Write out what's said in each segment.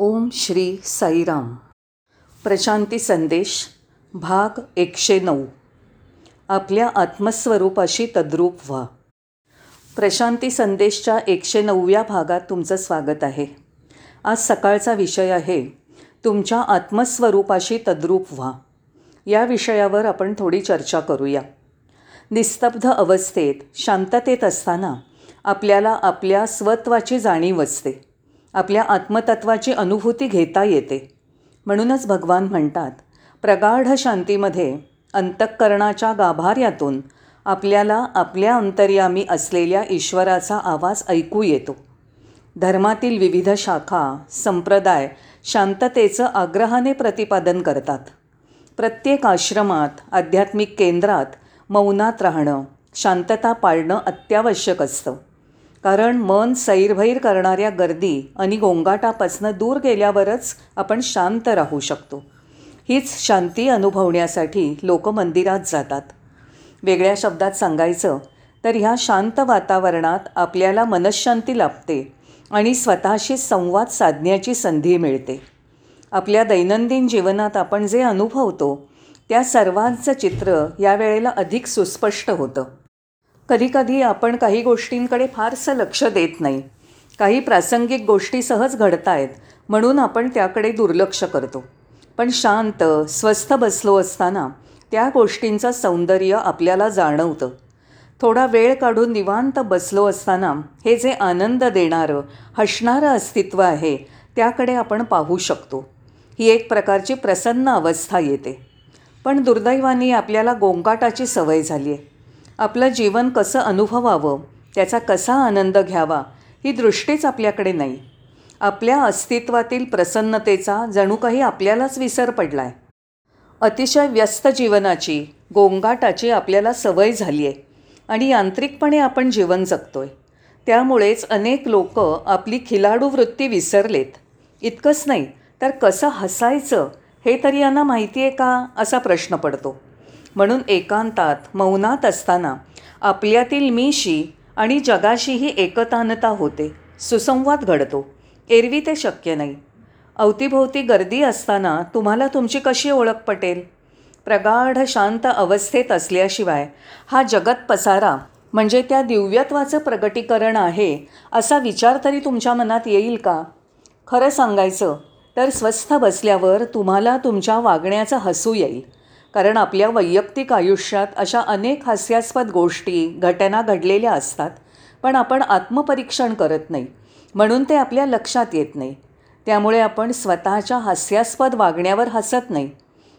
ओम श्री साईराम. प्रशांती संदेश भाग एकशे नऊ. आपल्या आत्मस्वरूपाशी तद्रूप व्हा. प्रशांती संदेशच्या एकशे नवव्या भागात तुमचं स्वागत आहे. आज सकाळचा विषय आहे तुमच्या आत्मस्वरूपाशी तद्रूप व्हा. या विषयावर आपण थोडी चर्चा करूया. निस्तब्ध अवस्थेत शांततेत असताना आपल्याला आपल्या स्वत्वाची जाणीव असते. आपल्या आत्मतत्वाची अनुभूती घेता येते. म्हणूनच भगवान म्हणतात प्रगाढ शांतीमध्ये अंतःकरणाच्या गाभाऱ्यातून आपल्याला आपल्या अंतर्यामी असलेल्या ईश्वराचा आवाज ऐकू येतो. धर्मातील विविध शाखा संप्रदाय शांततेचं आग्रहाने प्रतिपादन करतात. प्रत्येक आश्रमात आध्यात्मिक केंद्रात मौनात राहणं शांतता पाळणं अत्यावश्यक असतं. कारण मन सैरभैर करणाऱ्या गर्दी आणि गोंगाटापासनं दूर गेल्यावरच आपण शांत राहू शकतो. हीच शांती अनुभवण्यासाठी लोक मंदिरात जातात. वेगळ्या शब्दात सांगायचं तर ह्या शांत वातावरणात आपल्याला मनशांती लाभते आणि स्वतःशी संवाद साधण्याची संधी मिळते. आपल्या दैनंदिन जीवनात आपण जे अनुभवतो त्या सर्वांचं चित्र यावेळेला अधिक सुस्पष्ट होतं. कधीकधी आपण काही गोष्टींकडे फारसं लक्ष देत नाही. काही प्रासंगिक गोष्टी सहज घडत आहेत म्हणून आपण त्याकडे दुर्लक्ष करतो. पण शांत स्वस्थ बसलो असताना त्या गोष्टींचं सौंदर्य आपल्याला जाणवतं. थोडा वेळ काढून निवांत बसलो असताना हे जे आनंद देणारं हसणारं अस्तित्व आहे त्याकडे आपण पाहू शकतो. ही एक प्रकारची प्रसन्न अवस्था येते. पण दुर्दैवाने आपल्याला गोंगाटाची सवय झाली आहे आपलं जीवन कसं अनुभवावं त्याचा कसा आनंद घ्यावा ही दृष्टीच आपल्याकडे नाही. आपल्या अस्तित्वातील प्रसन्नतेचा जणू काही आपल्यालाच विसर पडला आहे अतिशय व्यस्त जीवनाची गोंगाटाची आपल्याला सवय झाली आहे आणि यांत्रिकपणे आपण जीवन जगतो आहे त्यामुळेच अनेक लोक आपली खिलाडू वृत्ती विसरलेत. इतकंच नाही तर कसं हसायचं हे तरी यांना माहिती आहे का असा प्रश्न पडतो. म्हणून एकांतात मौनात असताना आपल्यातील मीशी आणि जगाशीही एकतानता होते. सुसंवाद घडतो. एरवी ते शक्य नाही. अवतीभोवती गर्दी असताना तुम्हाला तुमची कशी ओळख पटेल? प्रगाढ शांत अवस्थेत असल्याशिवाय हा जगत पसारा म्हणजे त्या दिव्यत्वाचं प्रगटीकरण आहे असा विचार तरी तुमच्या मनात येईल का? खरं सांगायचं तर स्वस्थ बसल्यावर तुम्हाला तुमच्या वागण्याचं हसू येईल. कारण आपल्या वैयक्तिक आयुष्यात अशा अनेक हास्यास्पद गोष्टी घटना घडलेल्या असतात पण आपण आत्मपरीक्षण करत नाही. म्हणून ते आपल्या लक्षात येत नाही. त्यामुळे आपण स्वतःच्या हास्यास्पद वागण्यावर हसत नाही.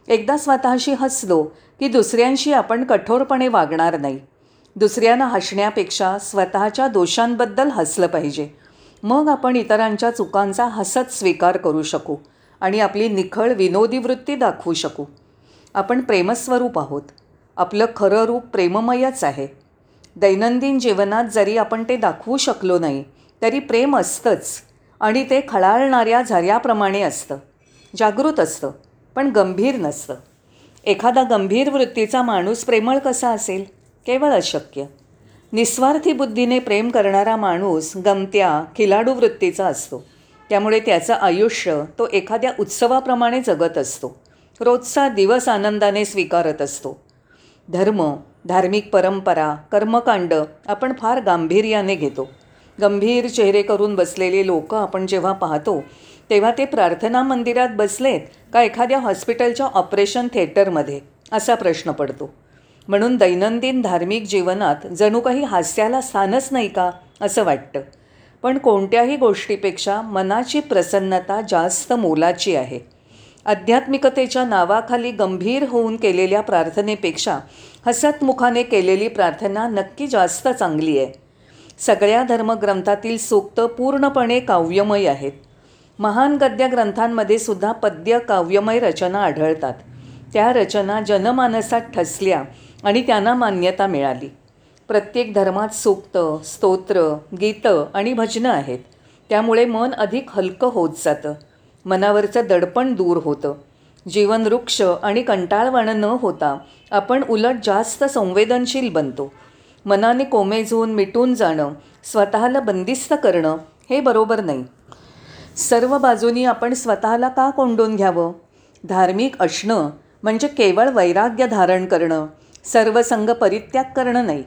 एकदा स्वतःशी हसलो की दुसऱ्यांशी आपण कठोरपणे वागणार नाही. दुसऱ्यांना हसण्यापेक्षा स्वतःच्या दोषांबद्दल हसलं पाहिजे. मग आपण इतरांच्या चुकांचा हसत स्वीकार करू शकू आणि आपली निखळ विनोदी वृत्ती दाखवू शकू. आपण प्रेमस्वरूप आहोत. आपलं खरं रूप प्रेममयच आहे. दैनंदिन जीवनात जरी आपण ते दाखवू शकलो नाही तरी प्रेम असतंच आणि ते खळाळणाऱ्या झऱ्याप्रमाणे असतं. जागृत असतं पण गंभीर नसतं. एखादा गंभीर वृत्तीचा माणूस प्रेमळ कसा असेल? केवळ अशक्य. निस्वार्थी बुद्धीने प्रेम करणारा माणूस गमत्या खिलाडू वृत्तीचा असतो. त्यामुळे त्याचं आयुष्य तो एखाद्या उत्सवाप्रमाणे जगत असतो. रोजचा दिवस आनंदाने स्वीकारत असतो. धर्म धार्मिक परंपरा कर्मकांड आपण फार गांभीर्याने घेतो. गंभीर चेहरे करून बसलेले लोक आपण जेव्हा पाहतो तेव्हा ते प्रार्थना मंदिरात बसलेत का एखाद्या हॉस्पिटलच्या ऑपरेशन थिएटरमध्ये? असा प्रश्न पडतो. म्हणून दैनंदिन धार्मिक जीवनात जणू काही हास्याला स्थानच नाही का? असं वाटतं. पण कोणत्याही गोष्टीपेक्षा मनाची प्रसन्नता जास्त मोलाची आहे. आध्यात्मिकतेच्या नावाखाली गंभीर होऊन केलेल्या प्रार्थनेपेक्षा हसतमुखाने केलेली प्रार्थना नक्की जास्त चांगली आहे. सगळ्या धर्मग्रंथातील सूक्त पूर्णपणे काव्यमय आहेत. महान गद्य ग्रंथांमध्ये सुद्धा पद्य काव्यमय रचना आढळतात. त्या रचना जनमानसात ठसल्या आणि त्यांना मान्यता मिळाली. प्रत्येक धर्मात सूक्त स्तोत्र गीतं आणि भजनं आहेत. त्यामुळे मन अधिक हलकं होत जातं. मनावरचं दडपण दूर होतं. जीवन वृक्ष आणि कंटाळवाणं न होता आपण उलट जास्त संवेदनशील बनतो. मनाने कोमेजून मिटून जाणं स्वतःला बंदिस्त करणं हे बरोबर नाही. सर्व बाजूनी आपण स्वतःला का कोंडून घ्यावं? धार्मिक असणं म्हणजे केवळ वैराग्य धारण करणं सर्वसंग परित्याग करणं नाही.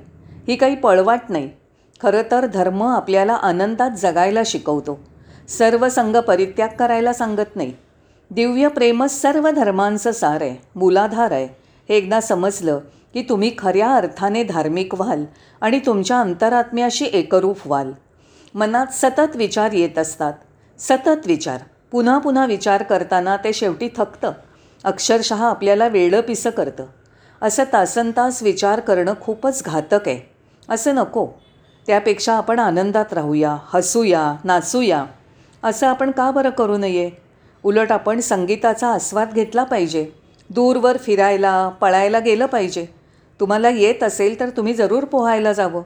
ही काही पळवाट नाही. खरं तर धर्म आपल्याला आनंदात जगायला शिकवतो. सर्व संघ परित्याग करायला सांगत नाही. दिव्य प्रेमच सर्व धर्मांचं सार आहे मूलाधार आहे. हे एकदा समजलं की तुम्ही खऱ्या अर्थाने धार्मिक व्हाल आणि तुमच्या अंतरात्म्याशी एकरूप व्हाल. मनात सतत विचार येत असतात. सतत विचार. पुन्हा पुन्हा विचार करताना ते शेवटी थकतं. अक्षरशः आपल्याला वेळं पिसं करतं. असं तासनतास विचार करणं खूपच घातक आहे. असं नको. त्यापेक्षा आपण आनंदात राहूया हसूया नाचूया. असं आपण का बरं करू नये? उलट आपण संगीताचा आस्वाद घेतला पाहिजे. दूरवर फिरायला पळायला गेलं पाहिजे. तुम्हाला येत असेल तर तुम्ही जरूर पोहायला जावं.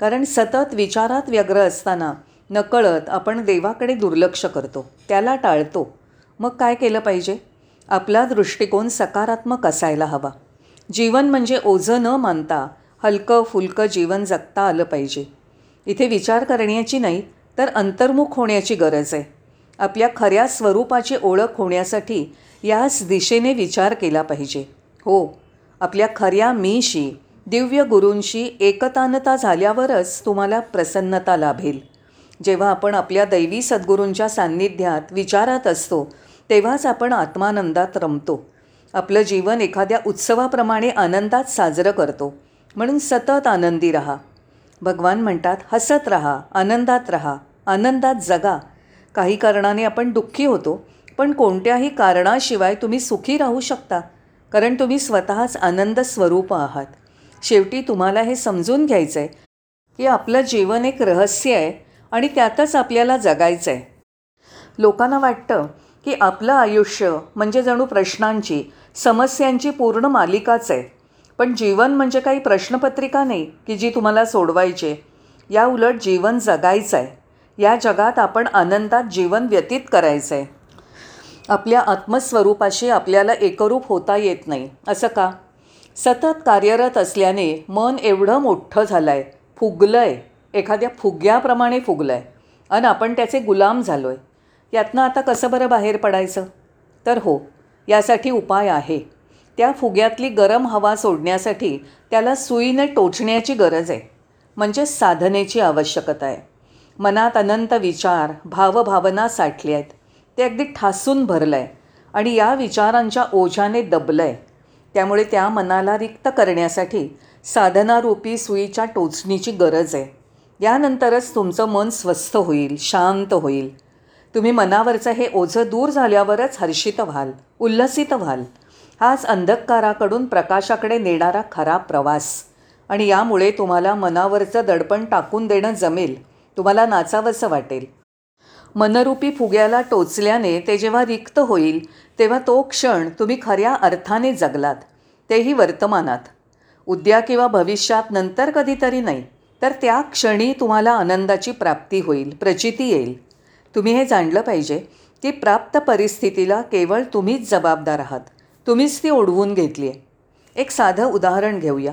कारण सतत विचारात व्यग्र असताना नकळत आपण देवाकडे दुर्लक्ष करतो. त्याला टाळतो. मग काय केलं पाहिजे? आपला दृष्टिकोन सकारात्मक असायला हवा. जीवन म्हणजे ओझं न मानता हलकं फुलकं जीवन जगता आलं पाहिजे. इथे विचार करण्याची नाही तर अंतर्मुख होण्याची गरज आहे. आपल्या खऱ्या स्वरूपाची ओळख होण्यासाठी याच दिशेने विचार केला पाहिजे. हो आपल्या खऱ्या मीशी दिव्य गुरूंशी एकतानता झाल्यावरच तुम्हाला प्रसन्नता लाभेल. जेव्हा आपण आपल्या दैवी सद्गुरूंच्या सान्निध्यात विचारात असतो तेव्हाच आपण आत्मानंदात रमतो. आपलं जीवन एखाद्या उत्सवाप्रमाणे आनंदात साजरं करतो. म्हणून सतत आनंदी राहा. भगवान म्हणतात हसत राहा आनंदात राहा आनंदात जगा. काही कारणाने आपण दुःखी होतो पण कोणत्याही कारणाशिवाय तुम्ही सुखी राहू शकता कारण तुम्ही स्वतःच आनंद स्वरूप आहात. शेवटी तुम्हाला हे समजून घ्यायचं आहे की आपलं जीवन एक रहस्य आहे आणि त्यातच आपल्याला जगायचं आहे लोकांना वाटतं की आपलं आयुष्य म्हणजे जणू प्रश्नांची समस्यांची पूर्ण मालिकाच आहे. पण जीवन म्हणजे काही प्रश्नपत्रिका नाही की जी तुम्हाला सोडवायची या उलट जीवन जगायचं आहे. या जगात आपण आनंदात जीवन व्यतीत करायचं आहे आपल्या आत्मस्वरूपाशी आपल्याला एकरूप होता येत नाही. असं का? सतत कार्यरत असल्याने मन एवढं मोठं झालं आहे फुगलं आहे एखाद्या फुग्याप्रमाणे फुगलं आहे आणि आपण त्याचे गुलाम झालो आहे यातनं आता कसं बरं बाहेर पडायचं? तर हो यासाठी उपाय आहे. त्या फुग्यातली गरम हवा सोडण्यासाठी त्याला सुईने टोचण्याची गरज आहे म्हणजे साधनेची आवश्यकता आहे. मनात अनंत विचार भावभावना साठले आहेत. ते अगदी ठासून भरलं आहे आणि या विचारांच्या ओझ्याने दबलं आहे त्यामुळे त्या मनाला रिक्त करण्यासाठी साधनारूपी सुईच्या टोचणीची गरज आहे. यानंतरच तुमचं मन स्वस्थ होईल शांत होईल. तुम्ही मनावरचं हे ओझं दूर झाल्यावरच हर्षित व्हाल उल्लसित व्हाल. हाच अंधकाराकडून प्रकाशाकडे नेणारा खरा प्रवास. आणि यामुळे तुम्हाला मनावरचं दडपण टाकून देणं जमेल. तुम्हाला नाचावंसं वाटेल. मनरूपी फुग्याला टोचल्याने ते जेव्हा रिक्त होईल तेव्हा तो क्षण तुम्ही खऱ्या अर्थाने जगलात. तेही वर्तमानात. उद्या किंवा भविष्यात नंतर कधीतरी नाही तर त्या क्षणी तुम्हाला आनंदाची प्राप्ती होईल प्रचिती येईल. तुम्ही हे जाणलं पाहिजे की प्राप्त परिस्थितीला केवळ तुम्हीच जबाबदार आहात. तुम्हीच ती ओढवून घेतली आहे एक साधं उदाहरण घेऊया.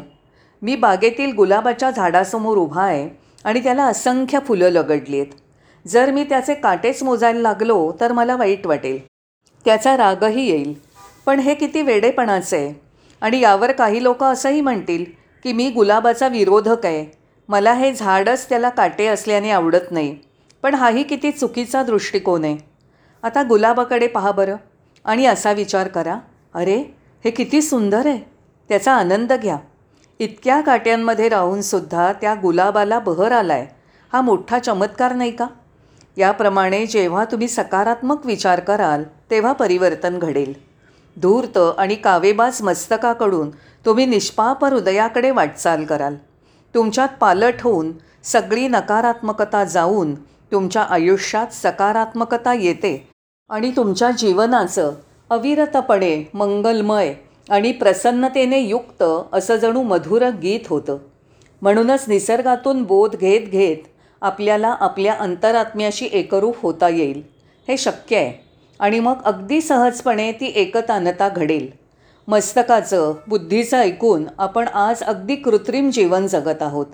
मी बागेतील गुलाबाच्या झाडासमोर उभा आहे आणि त्याला असंख्य फुलं लगडली आहेत जर मी त्याचे काटेच मोजायला लागलो तर मला वाईट वाटेल. त्याचा रागही येईल. पण हे किती वेडेपणाचं आहे. आणि यावर काही लोक असंही म्हणतील की मी गुलाबाचा विरोधक आहे. मला हे झाडच त्याला काटे असल्याने आवडत नाही. पण हाही किती चुकीचा दृष्टिकोन आहे. आता गुलाबाकडे पहा बरं. आणि असा विचार करा. अरे हे किती सुंदर आहे. त्याचा आनंद घ्या. इतक्या काट्यांमध्ये राहूनसुद्धा त्या गुलाबाला बहर आला आहे हा मोठा चमत्कार नाही का? याप्रमाणे जेव्हा तुम्ही सकारात्मक विचार कराल तेव्हा परिवर्तन घडेल. धूर्त आणि कावेबाज मस्तकाकडून तुम्ही निष्पाप हृदयाकडे वाटचाल कराल. तुमच्यात पालट होऊन सगळी नकारात्मकता जाऊन तुमच्या आयुष्यात सकारात्मकता येते आणि तुमच्या जीवनाचं अविरतपणे मंगलमय आणि प्रसन्नतेने युक्त असं जणू मधुर गीत होतं. म्हणूनच निसर्गातून बोध घेत घेत आपल्याला आपल्या अंतरात्म्याशी एकरूप होता येईल. हे शक्य आहे. आणि मग अगदी सहजपणे ती एकतानता घडेल. मस्तकाचं बुद्धीचं ऐकून आपण आज अगदी कृत्रिम जीवन जगत आहोत.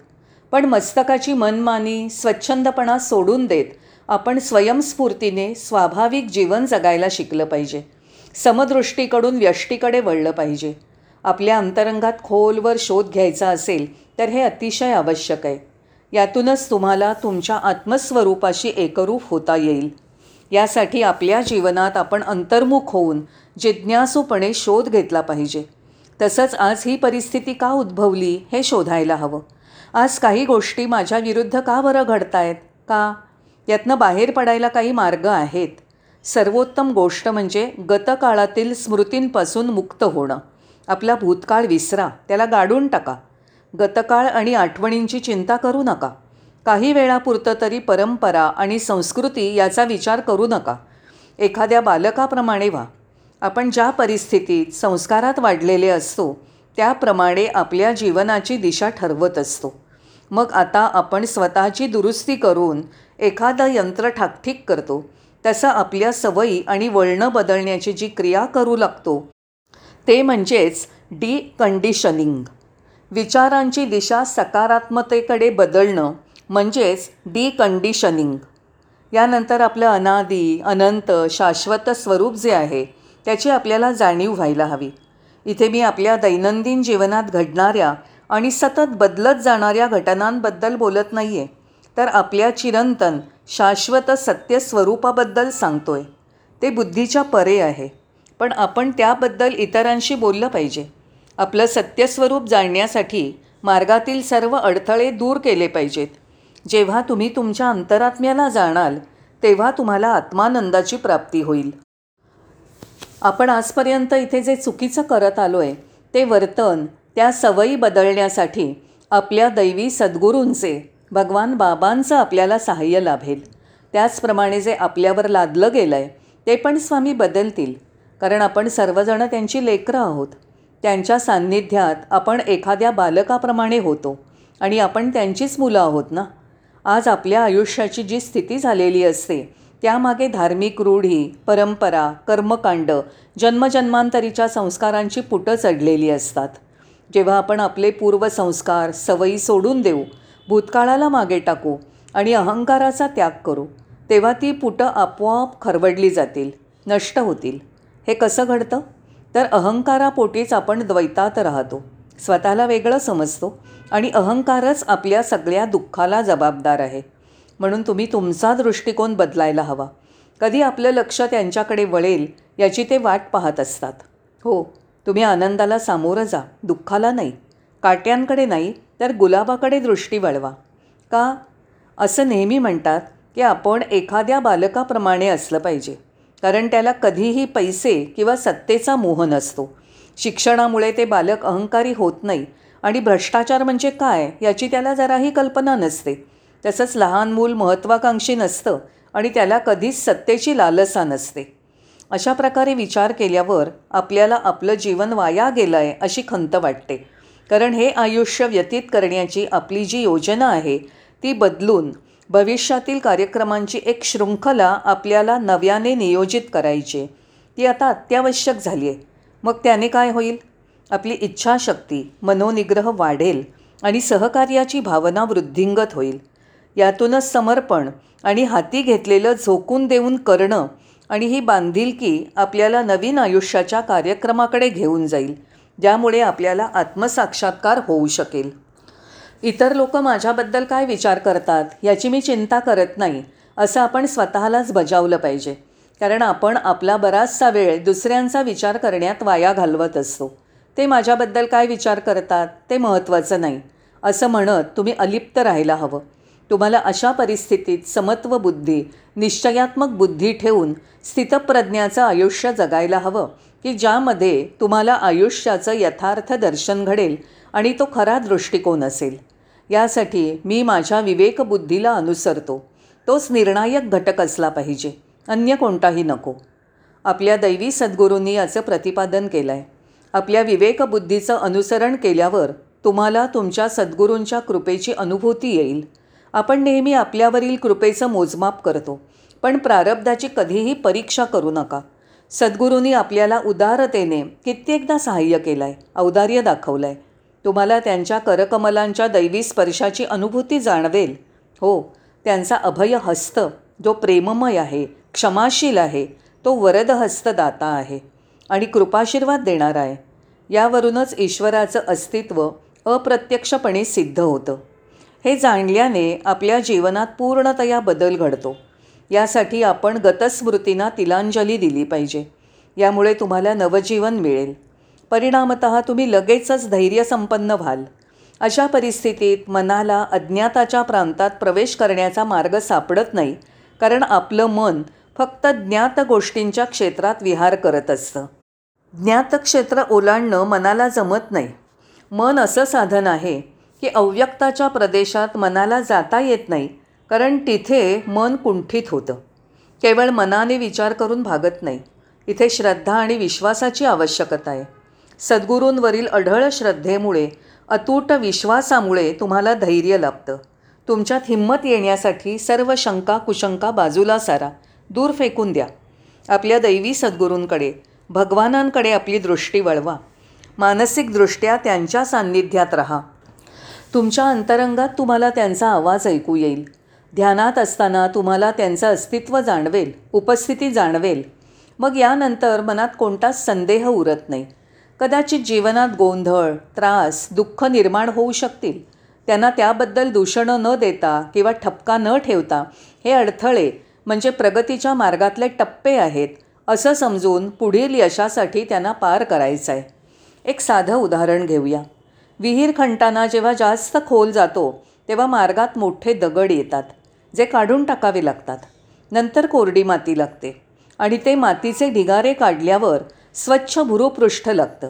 पण मस्तकाची मनमानी स्वच्छंदपणा सोडून देत आपण स्वयंस्फूर्तीने स्वाभाविक जीवन जगायला शिकलं पाहिजे. समदृष्टीकडून व्यष्टीकडे वळलं पाहिजे. आपल्या अंतरंगात खोलवर शोध घ्यायचा असेल तर हे अतिशय आवश्यक आहे. यातूनच तुम्हाला तुमच्या आत्मस्वरूपाशी एकरूप होता येईल. यासाठी आपल्या जीवनात आपण अंतर्मुख होऊन जिज्ञासूपणे शोध घेतला पाहिजे. तसंच आज ही परिस्थिती का उद्भवली हे शोधायला हवं. आज काही गोष्टी माझ्या विरुद्ध का बरं घडतायत? का? यातनं बाहेर पडायला काही मार्ग आहेत? सर्वोत्तम गोष्ट म्हणजे गतकाळातील स्मृतींपासून मुक्त होणं. आपला भूतकाळ विसरा त्याला गाडून टाका. गतकाळ आणि आठवणींची चिंता करू नका. काही वेळापुरतं तरी परंपरा आणि संस्कृती याचा विचार करू नका. एखाद्या बालकाप्रमाणे व्हा. आपण ज्या परिस्थितीत संस्कारात वाढलेले असतो त्याप्रमाणे आपल्या जीवनाची दिशा ठरवत असतो. मग आता आपण स्वतःची दुरुस्ती करून एखादं यंत्र ठाकठीक करतो. तसं आपल्या सवयी आणि वळणं बदलण्याची जी क्रिया करू लागतो ते म्हणजेच डी कंडिशनिंग विचारांची दिशा सकारात्मतेकडे बदलणं म्हणजेच डी कंडिशनिंग यानंतर आपलं अनादी अनंत शाश्वत स्वरूप जे आहे त्याची आपल्याला जाणीव व्हायला हवी. इथे मी आपल्या दैनंदिन जीवनात घडणाऱ्या आणि सतत बदलत जाणाऱ्या घटनांबद्दल बोलत नाही आहे तर आपल्या चिरंतन शाश्वत सत्य स्वरूपाबद्दल सांगतो आहे ते बुद्धीच्या परे आहे. पण आपण त्याबद्दल इतरांशी बोललं पाहिजे. आपलं सत्यस्वरूप जाणण्यासाठी मार्गातील सर्व अडथळे दूर केले पाहिजेत. जेव्हा तुम्ही तुमच्या अंतरात्म्याला जाणाल तेव्हा तुम्हाला आत्मानंदाची प्राप्ती होईल. आपण आजपर्यंत इथे जे चुकीचं करत आलो आहे ते वर्तन त्या सवयी बदलण्यासाठी आपल्या दैवी सद्गुरूंचे भगवान बाबांचं आपल्याला सहाय्य लाभेल. त्याचप्रमाणे जे आपल्यावर लादलं गेलं आहे ते पण स्वामी बदलतील. कारण आपण सर्वजणं त्यांची लेकरं आहोत. त्यांच्या सान्निध्यात आपण एखाद्या बालकाप्रमाणे होतो. आणि आपण त्यांचीच मुलं आहोत ना? आज आपल्या आयुष्याची जी स्थिती झालेली असते त्यामागे धार्मिक रूढी परंपरा कर्मकांड जन्मजन्मांतरीच्या संस्कारांची पुटं चढलेली असतात. जेव्हा आपण आपले पूर्वसंस्कार सवयी सोडून देऊ भूतकाळाला मागे टाकू आणि अहंकाराचा त्याग करू तेव्हा ती पुटं आपोआप खरवडली जातील नष्ट होतील. हे कसं घडतं? तर अहंकारापोटीच आपण द्वैतात राहतो. स्वतःला वेगळं समजतो आणि अहंकारच आपल्या सगळ्या दुःखाला जबाबदार आहे. म्हणून तुम्ही तुमचा दृष्टिकोन बदलायला हवा. कधी आपलं लक्ष त्यांच्याकडे वळेल याची ते वाट पाहत असतात. हो तुम्ही आनंदाला सामोरं जा दुःखाला नाही. काट्यांकडे नाही तर गुलाबाकडे दृष्टी वळवा. का? असं नेहमी म्हणतात की आपण एखाद्या बालकाप्रमाणे असलं पाहिजे कारण त्याला कधीही पैसे किंवा सत्तेचा मोह नसतो. शिक्षणामुळे ते बालक अहंकारी होत नाही आणि भ्रष्टाचार म्हणजे काय याची त्याला जराही कल्पना नसते. तसंच लहान मूल महत्त्वाकांक्षी नसतं आणि त्याला कधीच सत्तेची लालसा नसते. अशा प्रकारे विचार केल्यावर आपल्याला आपलं जीवन वाया गेलं आहे अशी खंत वाटते. कारण हे आयुष्य व्यतीत करण्याची आपली जी योजना आहे ती बदलून भविष्यातील कार्यक्रमांची एक शृंखला आपल्याला नव्याने नियोजित करायची ती आता अत्यावश्यक झाली आहे. मग त्याने काय होईल? आपली इच्छाशक्ती मनोनिग्रह वाढेल आणि सहकार्याची भावना वृद्धिंगत होईल. यातूनच समर्पण आणि हाती घेतलेलं झोकून देऊन करणं आणि ही बांधिलकी आपल्याला नवीन आयुष्याच्या कार्यक्रमाकडे घेऊन जाईल. ज्यामुळे आपल्याला आत्मसाक्षात्कार होऊ शकेल. इतर लोक माझ्याबद्दल काय विचार करतात याची मी चिंता करत नाही असं आपण स्वतःलाच बजावलं पाहिजे. कारण आपण आपला बराचसा वेळ दुसऱ्यांचा विचार करण्यात वाया घालवत असतो. ते माझ्याबद्दल काय विचार करतात ते महत्त्वाचं नाही असं म्हणत तुम्ही अलिप्त राहायला हवं. तुम्हाला अशा परिस्थितीत समत्व बुद्धी निश्चयात्मक बुद्धी ठेवून स्थितप्रज्ञाचं आयुष्य जगायला हवं की ज्यामध्ये तुम्हाला आयुष्याचं यथार्थ दर्शन घडेल आणि तो खरा दृष्टिकोन असेल. यासाठी मी माझ्या विवेकबुद्धीला अनुसरतो. तोच निर्णायक घटक असला पाहिजे अन्य कोणताही नको. आपल्या दैवी सद्गुरूंनी याचं प्रतिपादन केलं आहे आपल्या विवेकबुद्धीचं अनुसरण केल्यावर तुम्हाला तुमच्या सद्गुरूंच्या कृपेची अनुभूती येईल. आपण नेहमी आपल्यावरील कृपेचं मोजमाप करतो पण प्रारब्धाची कधीही परीक्षा करू नका. सद्गुरूंनी आपल्याला उदारतेने कित्येकदा सहाय्य केलं आहे औदार्य दाखवलं आहे तुम्हाला त्यांच्या करकमलांच्या दैवी स्पर्शाची अनुभूती जाणवेल. हो त्यांचा अभय हस्त जो प्रेममय आहे क्षमाशील आहे तो वरदहस्तदाता आहे आणि कृपाशीर्वाद देणारा आहे. यावरूनच ईश्वराचं अस्तित्व अप्रत्यक्षपणे सिद्ध होतं. हे जाणल्याने आपल्या जीवनात पूर्णतया बदल घडतो. यासाठी आपण गतस्मृतींना तिलांजली दिली पाहिजे. यामुळे तुम्हाला नवजीवन मिळेल. परिणामत तुम्ही लगेचच धैर्यसंपन्न व्हाल. अशा परिस्थितीत मनाला अज्ञाताच्या प्रांतात प्रवेश करण्याचा मार्ग सापडत नाही कारण आपलं मन फक्त ज्ञात गोष्टींच्या क्षेत्रात विहार करत असतं. ज्ञात क्षेत्र ओलांडणं मनाला जमत नाही. मन असं साधन आहे की अव्यक्ताच्या प्रदेशात मनाला जाता येत नाही कारण तिथे मन कुंठित होतं. केवळ मनाने विचार करून भागत नाही. इथे श्रद्धा आणि विश्वासाची आवश्यकता आहे. सद्गुरूंवरील अढळ श्रद्धेमुळे अतूट विश्वासामुळे तुम्हाला धैर्य लाभतं. तुमच्यात हिंमत येण्यासाठी सर्व शंका कुशंका बाजूला सारा दूर फेकून द्या. आपल्या दैवी सद्गुरूंकडे भगवानांकडे आपली दृष्टी वळवा. मानसिकदृष्ट्या त्यांच्या सान्निध्यात राहा. तुमच्या अंतरंगात तुम्हाला त्यांचा आवाज ऐकू येईल. ध्यानात असताना तुम्हाला त्यांचं अस्तित्व जाणवेल उपस्थिती जाणवेल. मग यानंतर मनात कोणताच संदेह उरत नाही. कदाचित जीवनात गोंधळ त्रास दुःख निर्माण होऊ शकतील. त्यांना त्याबद्दल दूषणं न देता किंवा ठपका न ठेवता हे अडथळे म्हणजे प्रगतीच्या मार्गातले टप्पे आहेत असं समजून पुढील यशासाठी त्यांना पार करायचं आहे एक साधं उदाहरण घेऊया. विहीर खंडताना जेव्हा जास्त खोल जातो तेव्हा मार्गात मोठे दगड येतात जे काढून टाकावे लागतात. नंतर कोरडी माती लागते आणि ते मातीचे ढिगारे काढल्यावर स्वच्छ भुरुपृष्ठ लागतं.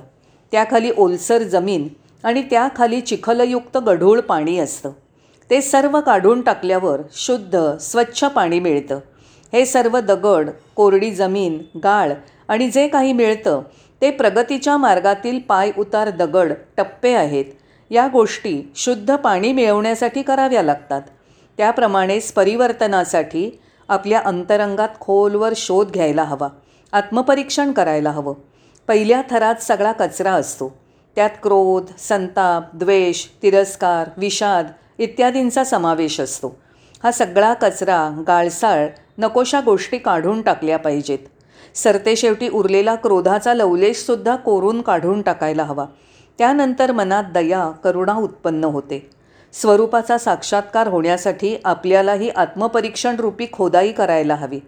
त्याखाली ओलसर जमीन आणि त्याखाली चिखलयुक्त गढूळ पाणी असतं. ते सर्व काढून टाकल्यावर शुद्ध स्वच्छ पाणी मिळतं. हे सर्व दगड कोरडी जमीन गाळ आणि जे काही मिळतं ते प्रगतीच्या मार्गातील पाय उतार दगड टप्पे आहेत. या गोष्टी शुद्ध पाणी मिळवण्यासाठी कराव्या लागतात. त्याप्रमाणेच परिवर्तनासाठी आपल्या अंतरंगात खोलवर शोध घ्यायला हवा. आत्मपरीक्षण करायला हवं. पहिल्या थरात सगळा कचरा असतो. त्यात क्रोध संताप द्वेष तिरस्कार विषाद इत्यादींचा समावेश असतो. हा सगळा कचरा गाळसाळ नकोशा गोष्टी काढून टाकल्या पाहिजेत. सरतेशेवटी उरलेला क्रोधाचा लवलेशसुद्धा कोरून काढून टाकायला हवा. त्यानंतर मनात दया करुणा उत्पन्न होते. स्वरूपाचा साक्षात्कार होण्यासाठी आपल्यालाही आत्मपरीक्षण रूपी खोदाई करायला हवी.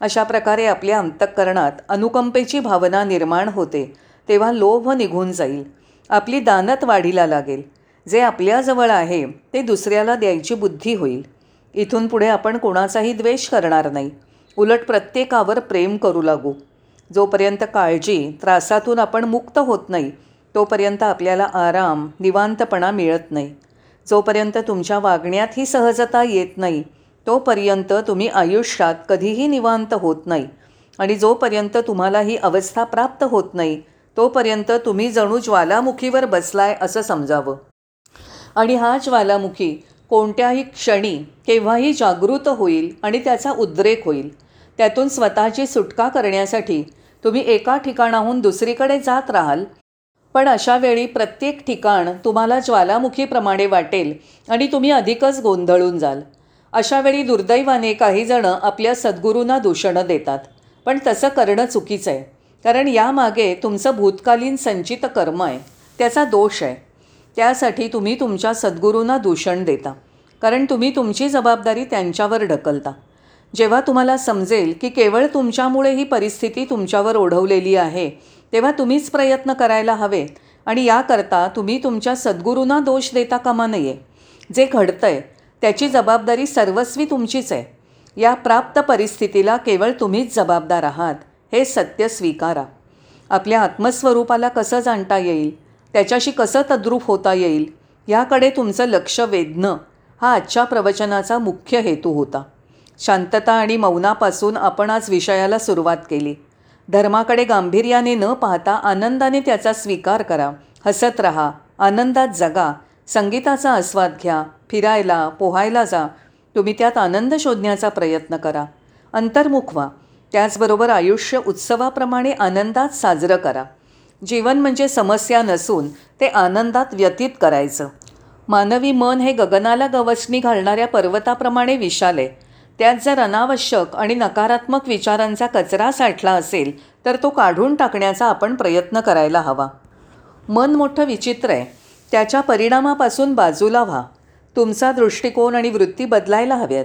अशा प्रकारे आपल्या अंतःकरणात अनुकंपेची भावना निर्माण होते तेव्हा लोभ निघून जाईल. आपली दानत वाढीला लागेल. जे आपल्याजवळ आहे ते दुसऱ्याला द्यायची बुद्धी होईल. इथून पुढे आपण कोणाचाही द्वेष करणार नाही. उलट प्रत्येकावर प्रेम करू लागू. जोपर्यंत काळजी त्रासातून आपण मुक्त होत नाही तोपर्यंत आपल्याला आराम निवांतपणा मिळत नाही. जोपर्यंत तुमच्या वागण्यात ही सहजता येत नाही तोपर्यंत तुम्ही आयुष्यात कधीही निवांत होत नाही. आणि जोपर्यंत तुम्हाला ही अवस्था प्राप्त होत नाही तोपर्यंत तुम्ही जणू ज्वालामुखीवर बसलाय असं समजावं. आणि हा ज्वालामुखी कोणत्याही क्षणी केव्हाही जागृत होईल आणि त्याचा उद्रेक होईल. त्यातून स्वतःची सुटका करण्यासाठी तुम्ही एका ठिकाणाहून दुसरीकडे जात राहाल. पण अशा वेळी प्रत्येक ठिकाण तुम्हाला ज्वालामुखीप्रमाणे वाटेल आणि तुम्ही अधिकच गोंधळून जाल. अशा वेळी दुर्दैवाने काहीजणं आपल्या सद्गुरूंना दूषणं देतात. पण तसं करणं चुकीचं आहे. कारण यामागे तुमचं भूतकालीन संचित कर्म आहे. त्याचा दोष आहे. त्यासाठी तुम्ही तुमच्या सद्गुरूंना दूषण देता. कारण तुम्ही तुमची जबाबदारी त्यांच्यावर ढकलता. जेव्हा तुम्हाला समजेल की केवळ तुमच्यामुळे ही परिस्थिती तुमच्यावर ओढवलेली आहे तेव्हा तुम्हीच प्रयत्न करायला हवे आणि याकरता तुम्ही तुमच्या सद्गुरूंना दोष देता कामा नये. जे घडतं आहे त्याची जबाबदारी सर्वस्वी तुमचीच आहे. या प्राप्त परिस्थितीला केवळ तुम्हीच जबाबदार आहात हे सत्य स्वीकारा. आपल्या आत्मस्वरूपाला कसं जाणता येईल? त्याच्याशी कसं तद्रूप होता येईल याकडे तुमचं लक्ष वेधणं हा आजच्या प्रवचनाचा मुख्य हेतू होता. शांतता आणि मौनापासून आपण आज विषयाला सुरुवात केली. धर्माकडे गांभीर्याने न पाहता आनंदाने त्याचा स्वीकार करा हसत राहा आनंदात जगा संगीताचा आस्वाद घ्या फिरायला पोहायला जा तुम्ही त्यात आनंद शोधण्याचा प्रयत्न करा. अंतर्मुख व्हा. त्याचबरोबर आयुष्य उत्सवाप्रमाणे आनंदात साजरं करा. जीवन म्हणजे समस्या नसून ते आनंदात व्यतीत करायचं. मानवी मन हे गगनाला गवसणी घालणाऱ्या पर्वताप्रमाणे विशाल आहे त्यात जर अनावश्यक आणि नकारात्मक विचारांचा कचरा साठला असेल तर तो काढून टाकण्याचा आपण प्रयत्न करायला हवा. मन मोठं विचित्र आहे. त्याच्या परिणामापासून बाजूला व्हा. तुमचा दृष्टिकोन आणि वृत्ती बदलायला हव्यात.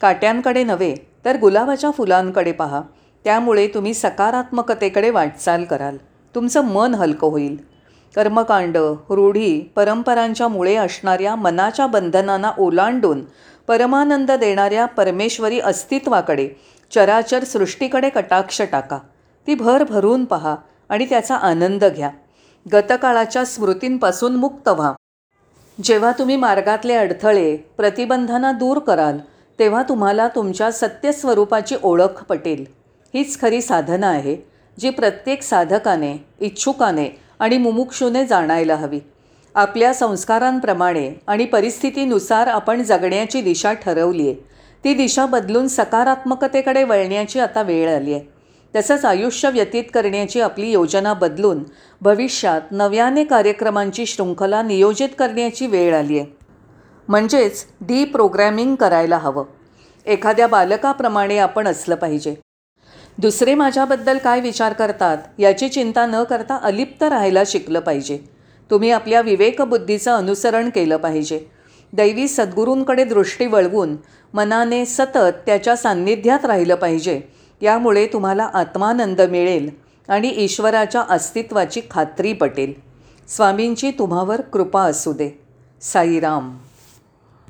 काट्यांकडे नव्हे तर गुलाबाच्या फुलांकडे पहा. त्यामुळे तुम्ही सकारात्मकतेकडे वाटचाल कराल. तुमचं मन हलकं होईल. कर्मकांड रूढी परंपरांच्या मुळे असणाऱ्या मनाच्या बंधनांना ओलांडून परमानंद देणाऱ्या परमेश्वरी अस्तित्वाकडे चराचर सृष्टीकडे कटाक्ष टाका. ती भर भरून पहा आणि त्याचा आनंद घ्या. गतकाळाच्या स्मृतींपासून मुक्त व्हा. जेव्हा तुम्ही मार्गातले अडथळे प्रतिबंधांना दूर कराल तेव्हा तुम्हाला तुमच्या सत्यस्वरूपाची ओळख पटेल. हीच खरी साधना आहे. जी प्रत्येक साधकाने इच्छुकाने आणि मुमुक्षूने जाणायला हवी. आपल्या संस्कारांप्रमाणे आणि परिस्थितीनुसार आपण जगण्याची दिशा ठरवली आहे ती दिशा बदलून सकारात्मकतेकडे वळण्याची आता वेळ आली आहे तसंच आयुष्य व्यतीत करण्याची आपली योजना बदलून भविष्यात नव्याने कार्यक्रमांची शृंखला नियोजित करण्याची वेळ आली आहे म्हणजेच डी प्रोग्रॅमिंग करायला हवं. एखाद्या बालकाप्रमाणे आपण असलं पाहिजे. दुसरे माझ्याबद्दल काय विचार करतात याची चिंता न करता अलिप्त राहायला शिकलं पाहिजे. तुम्ही आपल्या विवेकबुद्धीचं अनुसरण केलं पाहिजे. दैवी सद्गुरूंकडे दृष्टी वळवून मनाने सतत त्याच्या सान्निध्यात राहिलं पाहिजे. यामुळे तुम्हाला आत्मानंद मिळेल आणि ईश्वराच्या अस्तित्वाची खात्री पटेल. स्वामींची तुम्हावर कृपा असू दे. साईराम.